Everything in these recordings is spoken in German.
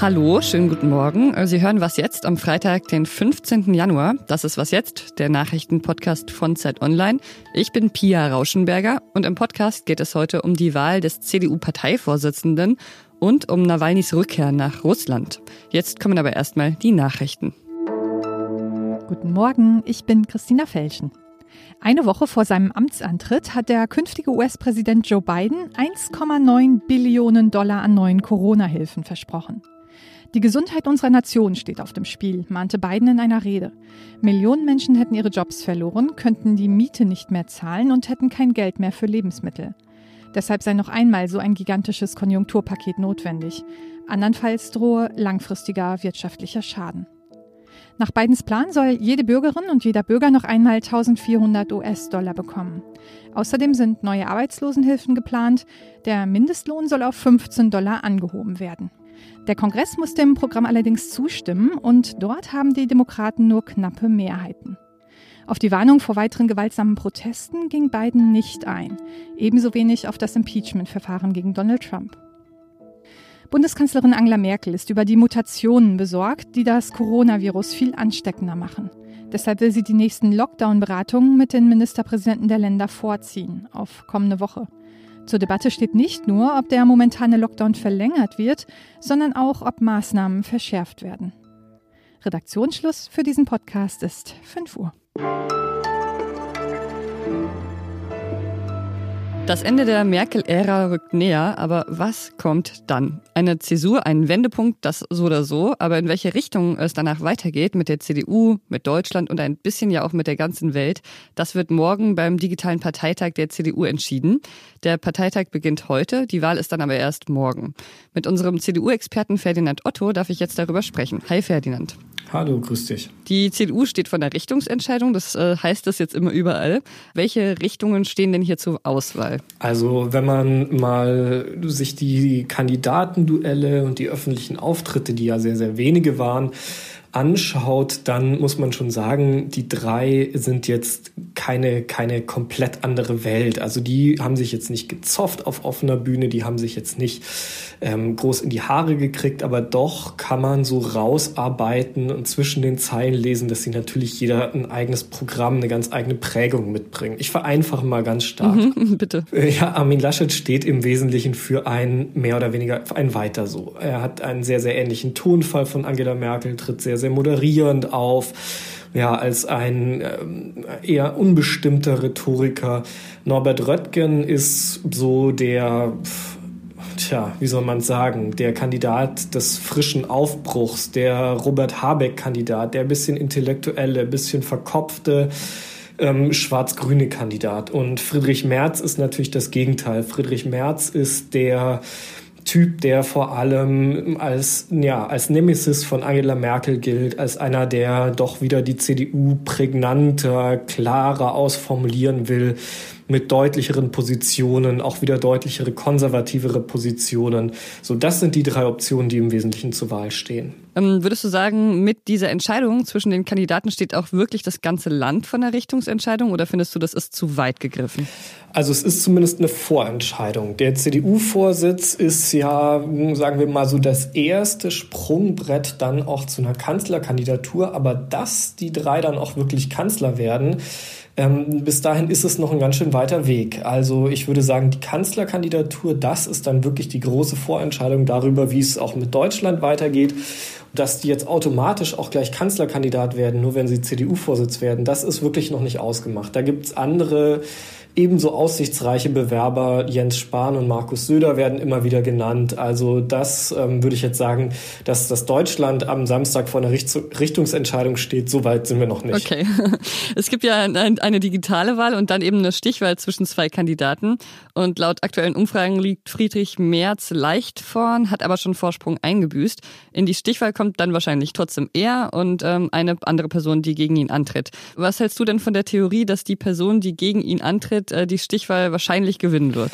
Hallo, schönen guten Morgen. Sie hören Was jetzt am Freitag, den 15. Januar. Das ist Was jetzt, der Nachrichtenpodcast von Zeit Online. Ich bin Pia Rauschenberger und im Podcast geht es heute um die Wahl des CDU-Parteivorsitzenden und um Nawalnys Rückkehr nach Russland. Jetzt kommen aber erstmal die Nachrichten. Guten Morgen, ich bin Christina Felschen. Eine Woche vor seinem Amtsantritt hat der künftige US-Präsident Joe Biden 1,9 Billionen Dollar an neuen Corona-Hilfen versprochen. Die Gesundheit unserer Nation steht auf dem Spiel, mahnte Biden in einer Rede. Millionen Menschen hätten ihre Jobs verloren, könnten die Miete nicht mehr zahlen und hätten kein Geld mehr für Lebensmittel. Deshalb sei noch einmal so ein gigantisches Konjunkturpaket notwendig. Andernfalls drohe langfristiger wirtschaftlicher Schaden. Nach Bidens Plan soll jede Bürgerin und jeder Bürger noch einmal 1400 US-Dollar bekommen. Außerdem sind neue Arbeitslosenhilfen geplant. Der Mindestlohn soll auf 15 Dollar angehoben werden. Der Kongress muss dem Programm allerdings zustimmen und dort haben die Demokraten nur knappe Mehrheiten. Auf die Warnung vor weiteren gewaltsamen Protesten ging Biden nicht ein, ebenso wenig auf das Impeachment-Verfahren gegen Donald Trump. Bundeskanzlerin Angela Merkel ist über die Mutationen besorgt, die das Coronavirus viel ansteckender machen. Deshalb will sie die nächsten Lockdown-Beratungen mit den Ministerpräsidenten der Länder vorziehen, auf kommende Woche. Zur Debatte steht nicht nur, ob der momentane Lockdown verlängert wird, sondern auch, ob Maßnahmen verschärft werden. Redaktionsschluss für diesen Podcast ist 5 Uhr. Das Ende der Merkel-Ära rückt näher, aber was kommt dann? Eine Zäsur, ein Wendepunkt, das so oder so, aber in welche Richtung es danach weitergeht mit der CDU, mit Deutschland und ein bisschen ja auch mit der ganzen Welt, das wird morgen beim digitalen Parteitag der CDU entschieden. Der Parteitag beginnt heute, die Wahl ist dann aber erst morgen. Mit unserem CDU-Experten Ferdinand Otto darf ich jetzt darüber sprechen. Hi Ferdinand. Hallo, grüß dich. Die CDU steht vor der Richtungsentscheidung, das äh, heißt das jetzt immer überall. Welche Richtungen stehen denn hier zur Auswahl? Also, wenn man mal sich die Kandidatenduelle und die öffentlichen Auftritte, die ja sehr, sehr wenige waren, anschaut, dann muss man schon sagen, die drei sind jetzt keine, keine komplett andere Welt. Also die haben sich jetzt nicht gezofft auf offener Bühne, die haben sich jetzt nicht ähm, groß in die Haare gekriegt, aber doch kann man so rausarbeiten und zwischen den Zeilen lesen, dass sie natürlich jeder ein eigenes Programm, eine ganz eigene Prägung mitbringen. Ich vereinfache mal ganz stark. Mhm, bitte. Ja, Armin Laschet steht im Wesentlichen für ein mehr oder weniger ein Weiter so. Er hat einen sehr, sehr ähnlichen Tonfall von Angela Merkel, tritt sehr, sehr moderierend auf ja, als ein ähm, eher unbestimmter Rhetoriker. Norbert Röttgen ist so der, tja, wie soll man sagen, der Kandidat des frischen Aufbruchs, der Robert Habeck-Kandidat, der bisschen intellektuelle, bisschen verkopfte, ähm, schwarz-grüne Kandidat. Und Friedrich Merz ist natürlich das Gegenteil. Friedrich Merz ist der Typ, der vor allem als, ja, als Nemesis von Angela Merkel gilt, als einer, der doch wieder die CDU prägnanter, klarer ausformulieren will, mit deutlicheren Positionen, auch wieder deutlichere konservativere Positionen. So, das sind die drei Optionen, die im Wesentlichen zur Wahl stehen. Ähm, würdest du sagen, mit dieser Entscheidung zwischen den Kandidaten steht auch wirklich das ganze Land von der Richtungsentscheidung oder findest du, das ist zu weit gegriffen? Also es ist zumindest eine Vorentscheidung. Der CDU-Vorsitz ist ja, sagen wir mal so, das erste Sprungbrett dann auch zu einer Kanzlerkandidatur. Aber dass die drei dann auch wirklich Kanzler werden, ähm, bis dahin ist es noch ein ganz schön weiter Weg. Also ich würde sagen, die Kanzlerkandidatur, das ist dann wirklich die große Vorentscheidung darüber, wie es auch mit Deutschland weitergeht. Dass die jetzt automatisch auch gleich Kanzlerkandidat werden, nur wenn sie CDU-Vorsitz werden, das ist wirklich noch nicht ausgemacht. Da gibt's andere Ebenso aussichtsreiche Bewerber Jens Spahn und Markus Söder werden immer wieder genannt. Also das ähm, würde ich jetzt sagen, dass das Deutschland am Samstag vor einer Richt Richtungsentscheidung steht. So weit sind wir noch nicht. Okay. Es gibt ja eine digitale Wahl und dann eben eine Stichwahl zwischen zwei Kandidaten. Und laut aktuellen Umfragen liegt Friedrich Merz leicht vorn, hat aber schon Vorsprung eingebüßt. In die Stichwahl kommt dann wahrscheinlich trotzdem er und ähm, eine andere Person, die gegen ihn antritt. Was hältst du denn von der Theorie, dass die Person, die gegen ihn antritt, äh, die Stichwahl wahrscheinlich gewinnen wird?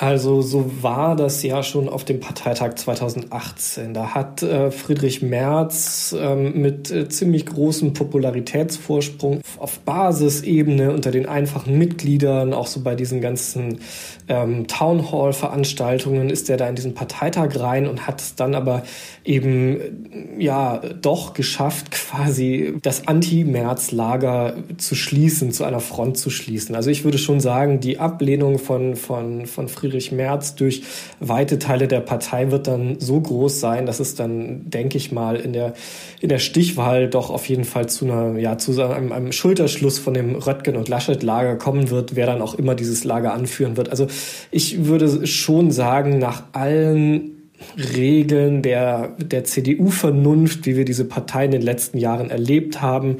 Also so war das ja schon auf dem Parteitag 2018. Da hat äh, Friedrich Merz ähm, mit äh, ziemlich großem Popularitätsvorsprung auf Basisebene unter den einfachen Mitgliedern, auch so bei diesen ganzen ähm, Townhall-Veranstaltungen, ist er da in diesen Parteitag rein und hat es dann aber eben ja doch geschafft, quasi das Anti-Merz-Lager zu schließen, zu einer Front zu schließen. Also ich würde schon sagen, die Ablehnung von, von, von Friedrich Friedrich Merz durch weite Teile der Partei wird dann so groß sein, dass es dann, denke ich mal, in der, in der Stichwahl doch auf jeden Fall zu einer, ja, zu einem, einem Schulterschluss von dem Röttgen und Laschet Lager kommen wird, wer dann auch immer dieses Lager anführen wird. Also ich würde schon sagen, nach allen Regeln der, der CDU-Vernunft, wie wir diese Partei in den letzten Jahren erlebt haben,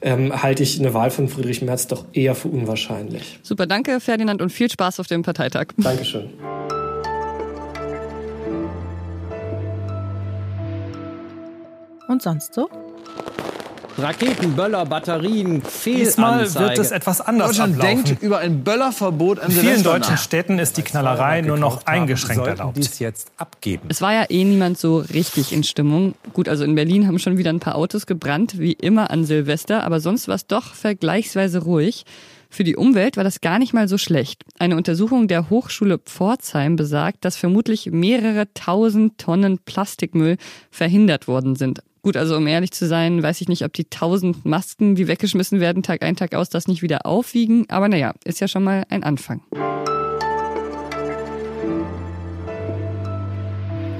ähm, halte ich eine Wahl von Friedrich Merz doch eher für unwahrscheinlich. Super, danke Ferdinand und viel Spaß auf dem Parteitag. Dankeschön. Und sonst so? Raketen, Böller, Batterien, Fehlanzeige. Diesmal wird es etwas anders Deutschland ablaufen. denkt über ein Böllerverbot In vielen deutschen Städten ist die Knallerei nur noch eingeschränkt erlaubt. Dies jetzt abgeben. Es war ja eh niemand so richtig in Stimmung. Gut, also in Berlin haben schon wieder ein paar Autos gebrannt, wie immer an Silvester, aber sonst war es doch vergleichsweise ruhig. Für die Umwelt war das gar nicht mal so schlecht. Eine Untersuchung der Hochschule Pforzheim besagt, dass vermutlich mehrere tausend Tonnen Plastikmüll verhindert worden sind. Gut, also um ehrlich zu sein, weiß ich nicht, ob die tausend Masken, die weggeschmissen werden, Tag ein, Tag aus, das nicht wieder aufwiegen. Aber naja, ist ja schon mal ein Anfang.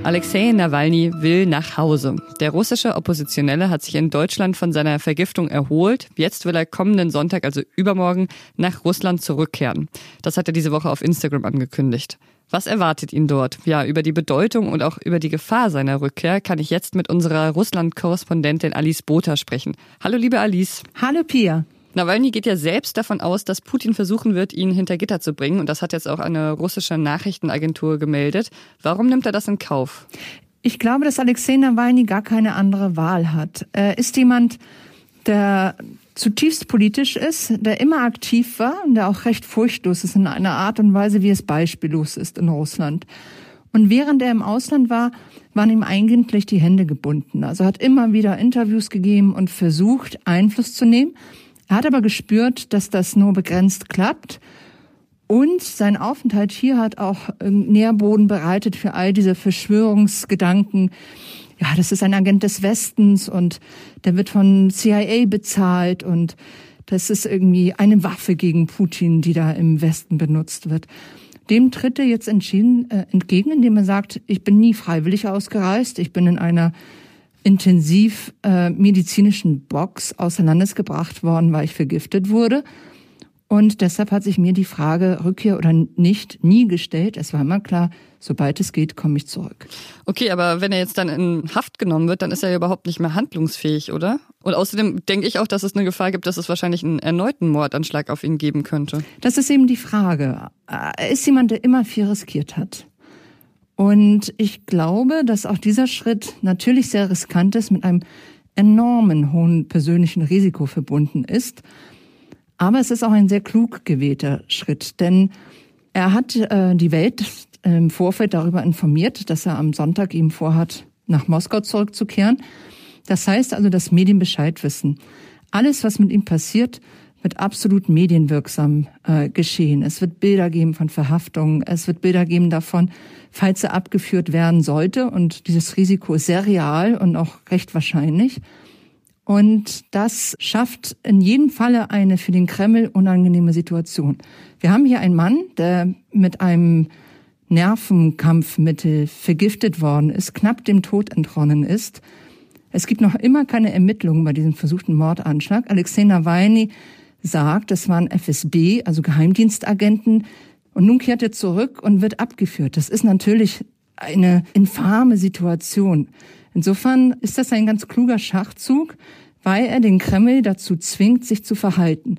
Alexei Nawalny will nach Hause. Der russische Oppositionelle hat sich in Deutschland von seiner Vergiftung erholt. Jetzt will er kommenden Sonntag, also übermorgen, nach Russland zurückkehren. Das hat er diese Woche auf Instagram angekündigt. Was erwartet ihn dort? Ja, über die Bedeutung und auch über die Gefahr seiner Rückkehr kann ich jetzt mit unserer Russland-Korrespondentin Alice Botha sprechen. Hallo, liebe Alice. Hallo, Pia. Nawalny geht ja selbst davon aus, dass Putin versuchen wird, ihn hinter Gitter zu bringen. Und das hat jetzt auch eine russische Nachrichtenagentur gemeldet. Warum nimmt er das in Kauf? Ich glaube, dass Alexei Nawalny gar keine andere Wahl hat. Er ist jemand, der zutiefst politisch ist, der immer aktiv war und der auch recht furchtlos ist in einer Art und Weise, wie es beispiellos ist in Russland. Und während er im Ausland war, waren ihm eigentlich die Hände gebunden. Also hat immer wieder Interviews gegeben und versucht, Einfluss zu nehmen. Er hat aber gespürt, dass das nur begrenzt klappt. Und sein Aufenthalt hier hat auch Nährboden bereitet für all diese Verschwörungsgedanken. Ja, das ist ein Agent des Westens und der wird von CIA bezahlt und das ist irgendwie eine Waffe gegen Putin, die da im Westen benutzt wird. Dem tritt er jetzt entschieden äh, entgegen, indem er sagt, ich bin nie freiwillig ausgereist, ich bin in einer intensiv äh, medizinischen Box außer Landes gebracht worden, weil ich vergiftet wurde. Und deshalb hat sich mir die Frage Rückkehr oder nicht nie gestellt. Es war immer klar, sobald es geht, komme ich zurück. Okay, aber wenn er jetzt dann in Haft genommen wird, dann ist er ja überhaupt nicht mehr handlungsfähig, oder? Und außerdem denke ich auch, dass es eine Gefahr gibt, dass es wahrscheinlich einen erneuten Mordanschlag auf ihn geben könnte. Das ist eben die Frage. Er ist jemand, der immer viel riskiert hat. Und ich glaube, dass auch dieser Schritt natürlich sehr riskant ist, mit einem enormen hohen persönlichen Risiko verbunden ist. Aber es ist auch ein sehr klug gewählter Schritt, denn er hat äh, die Welt im Vorfeld darüber informiert, dass er am Sonntag ihm vorhat, nach Moskau zurückzukehren. Das heißt also, dass Medien Bescheid wissen. Alles, was mit ihm passiert, wird absolut medienwirksam äh, geschehen. Es wird Bilder geben von Verhaftungen, es wird Bilder geben davon, falls er abgeführt werden sollte. Und dieses Risiko ist sehr real und auch recht wahrscheinlich. Und das schafft in jedem Falle eine für den Kreml unangenehme Situation. Wir haben hier einen Mann, der mit einem Nervenkampfmittel vergiftet worden ist, knapp dem Tod entronnen ist. Es gibt noch immer keine Ermittlungen bei diesem versuchten Mordanschlag. Alexei Nawalny sagt, das waren FSB, also Geheimdienstagenten. Und nun kehrt er zurück und wird abgeführt. Das ist natürlich eine infame Situation. Insofern ist das ein ganz kluger Schachzug, weil er den Kreml dazu zwingt, sich zu verhalten.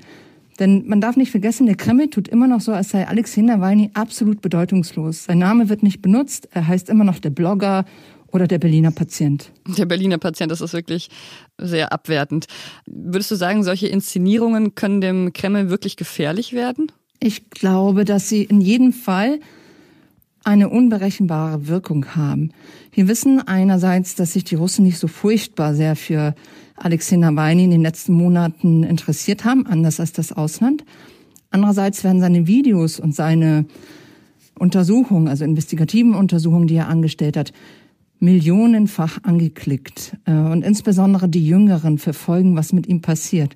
Denn man darf nicht vergessen, der Kreml tut immer noch so, als sei Alexei Nawalny absolut bedeutungslos. Sein Name wird nicht benutzt, er heißt immer noch der Blogger oder der Berliner Patient. Der Berliner Patient, das ist wirklich sehr abwertend. Würdest du sagen, solche Inszenierungen können dem Kreml wirklich gefährlich werden? Ich glaube, dass sie in jedem Fall eine unberechenbare Wirkung haben. Wir wissen einerseits, dass sich die Russen nicht so furchtbar sehr für Alexei Nawalny in den letzten Monaten interessiert haben, anders als das Ausland. Andererseits werden seine Videos und seine Untersuchungen, also investigativen Untersuchungen, die er angestellt hat, millionenfach angeklickt. Äh, und insbesondere die Jüngeren verfolgen, was mit ihm passiert.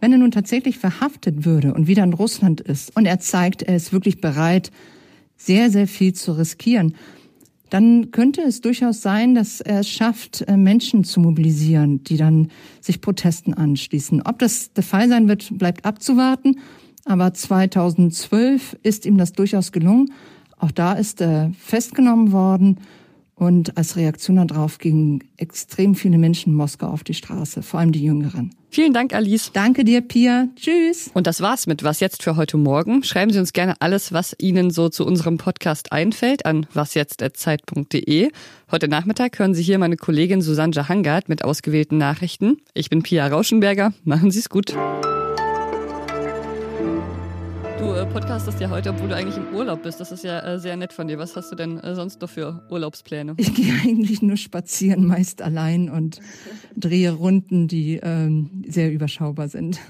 Wenn er nun tatsächlich verhaftet würde und wieder in Russland ist und er zeigt, er ist wirklich bereit, sehr, sehr viel zu riskieren, dann könnte es durchaus sein, dass er es schafft, äh, Menschen zu mobilisieren, die dann sich Protesten anschließen. Ob das der Fall sein wird, bleibt abzuwarten. Aber 2012 ist ihm das durchaus gelungen. Auch da ist er festgenommen worden und als Reaktion darauf gingen extrem viele Menschen in Moskau auf die Straße, vor allem die Jüngeren. Vielen Dank, Alice. Danke dir, Pia. Tschüss. Und das war's mit Was jetzt für heute Morgen. Schreiben Sie uns gerne alles, was Ihnen so zu unserem Podcast einfällt, an wasjetzt.zeit.de. Heute Nachmittag hören Sie hier meine Kollegin Susanne Jahangard mit ausgewählten Nachrichten. Ich bin Pia Rauschenberger. Machen Sie es gut. Du äh, podcastest ja heute, obwohl du eigentlich im Urlaub bist. Das ist ja äh, sehr nett von dir. Was hast du denn äh, sonst noch für Urlaubspläne? Ich gehe eigentlich nur spazieren, meist allein und drehe Runden, die ähm, sehr überschaubar sind.